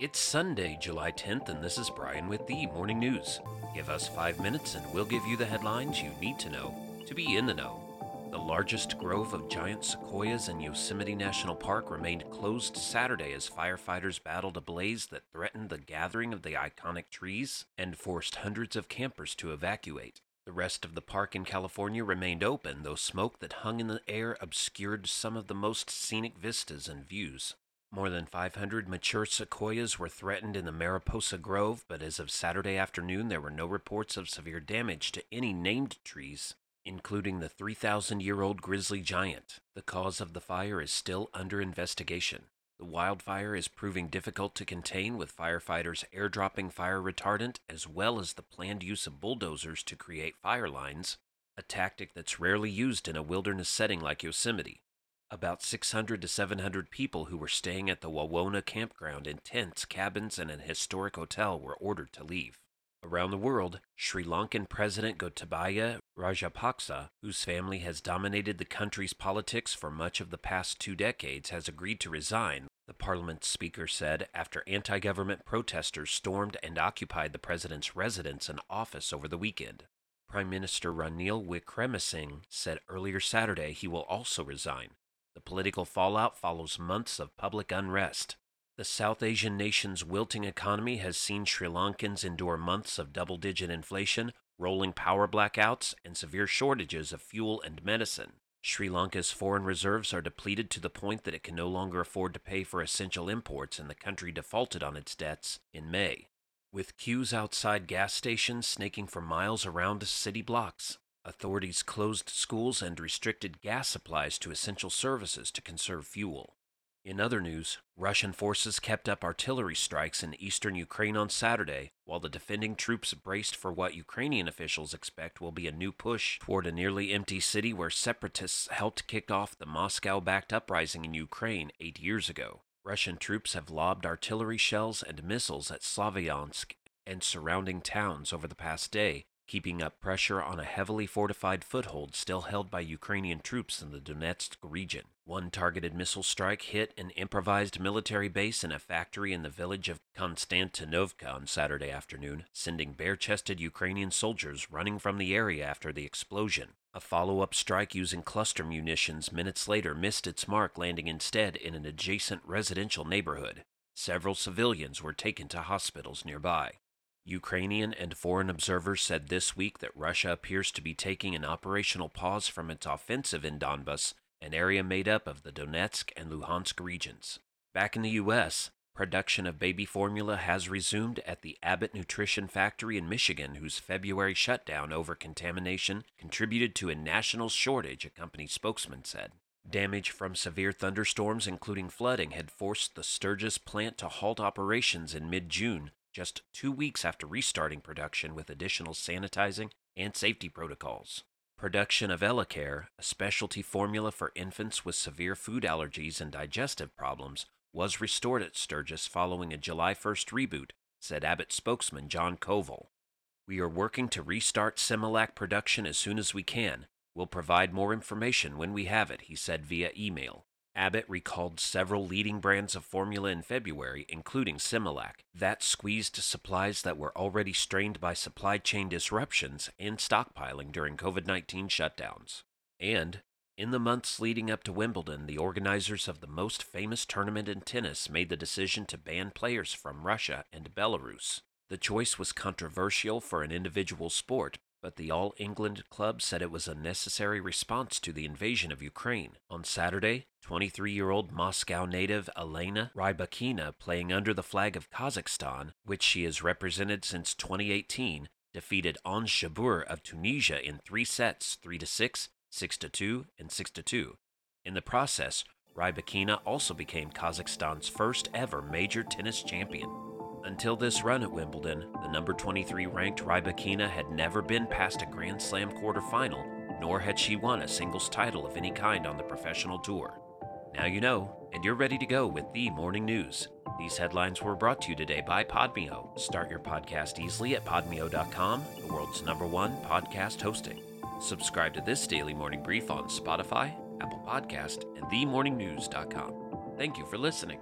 It's Sunday, July 10th, and this is Brian with the Morning News. Give us five minutes and we'll give you the headlines you need to know to be in the know. The largest grove of giant sequoias in Yosemite National Park remained closed Saturday as firefighters battled a blaze that threatened the gathering of the iconic trees and forced hundreds of campers to evacuate. The rest of the park in California remained open, though smoke that hung in the air obscured some of the most scenic vistas and views. More than 500 mature sequoias were threatened in the Mariposa Grove, but as of Saturday afternoon, there were no reports of severe damage to any named trees, including the 3,000 year old grizzly giant. The cause of the fire is still under investigation. The wildfire is proving difficult to contain, with firefighters airdropping fire retardant as well as the planned use of bulldozers to create fire lines, a tactic that's rarely used in a wilderness setting like Yosemite. About 600 to 700 people who were staying at the Wawona campground in tents, cabins, and an historic hotel were ordered to leave. Around the world, Sri Lankan President Gotabaya Rajapaksa, whose family has dominated the country's politics for much of the past two decades, has agreed to resign, the parliament speaker said after anti government protesters stormed and occupied the president's residence and office over the weekend. Prime Minister Ranil Wickremesinghe said earlier Saturday he will also resign. The political fallout follows months of public unrest. The South Asian nation's wilting economy has seen Sri Lankans endure months of double digit inflation, rolling power blackouts, and severe shortages of fuel and medicine. Sri Lanka's foreign reserves are depleted to the point that it can no longer afford to pay for essential imports, and the country defaulted on its debts in May. With queues outside gas stations snaking for miles around city blocks, Authorities closed schools and restricted gas supplies to essential services to conserve fuel. In other news, Russian forces kept up artillery strikes in eastern Ukraine on Saturday, while the defending troops braced for what Ukrainian officials expect will be a new push toward a nearly empty city where separatists helped kick off the Moscow backed uprising in Ukraine eight years ago. Russian troops have lobbed artillery shells and missiles at Slavyansk and surrounding towns over the past day, keeping up pressure on a heavily fortified foothold still held by Ukrainian troops in the Donetsk region. One targeted missile strike hit an improvised military base and a factory in the village of Konstantinovka on Saturday afternoon, sending bare chested Ukrainian soldiers running from the area after the explosion. A follow up strike using cluster munitions minutes later missed its mark, landing instead in an adjacent residential neighborhood. Several civilians were taken to hospitals nearby. Ukrainian and foreign observers said this week that Russia appears to be taking an operational pause from its offensive in Donbas, an area made up of the Donetsk and Luhansk regions. Back in the U.S., production of baby formula has resumed at the Abbott Nutrition Factory in Michigan, whose February shutdown over contamination contributed to a national shortage, a company spokesman said. Damage from severe thunderstorms, including flooding, had forced the Sturgis plant to halt operations in mid June just two weeks after restarting production with additional sanitizing and safety protocols. Production of Elecare, a specialty formula for infants with severe food allergies and digestive problems, was restored at Sturgis following a July 1st reboot, said Abbott spokesman John Koval. We are working to restart Similac production as soon as we can. We'll provide more information when we have it, he said via email. Abbott recalled several leading brands of formula in February, including Similac. That squeezed supplies that were already strained by supply chain disruptions and stockpiling during COVID 19 shutdowns. And, in the months leading up to Wimbledon, the organizers of the most famous tournament in tennis made the decision to ban players from Russia and Belarus. The choice was controversial for an individual sport, but the All England club said it was a necessary response to the invasion of Ukraine. On Saturday, 23 year old Moscow native Elena Rybakina, playing under the flag of Kazakhstan, which she has represented since 2018, defeated Ons Jabeur of Tunisia in three sets 3 6, 6 2, and 6 2. In the process, Rybakina also became Kazakhstan's first ever major tennis champion. Until this run at Wimbledon, the number 23 ranked Rybakina had never been past a Grand Slam quarterfinal, nor had she won a singles title of any kind on the professional tour. Now you know, and you're ready to go with the morning news. These headlines were brought to you today by Podmeo. Start your podcast easily at podmeo.com, the world's number one podcast hosting. Subscribe to this daily morning brief on Spotify, Apple Podcast, and themorningnews.com. Thank you for listening.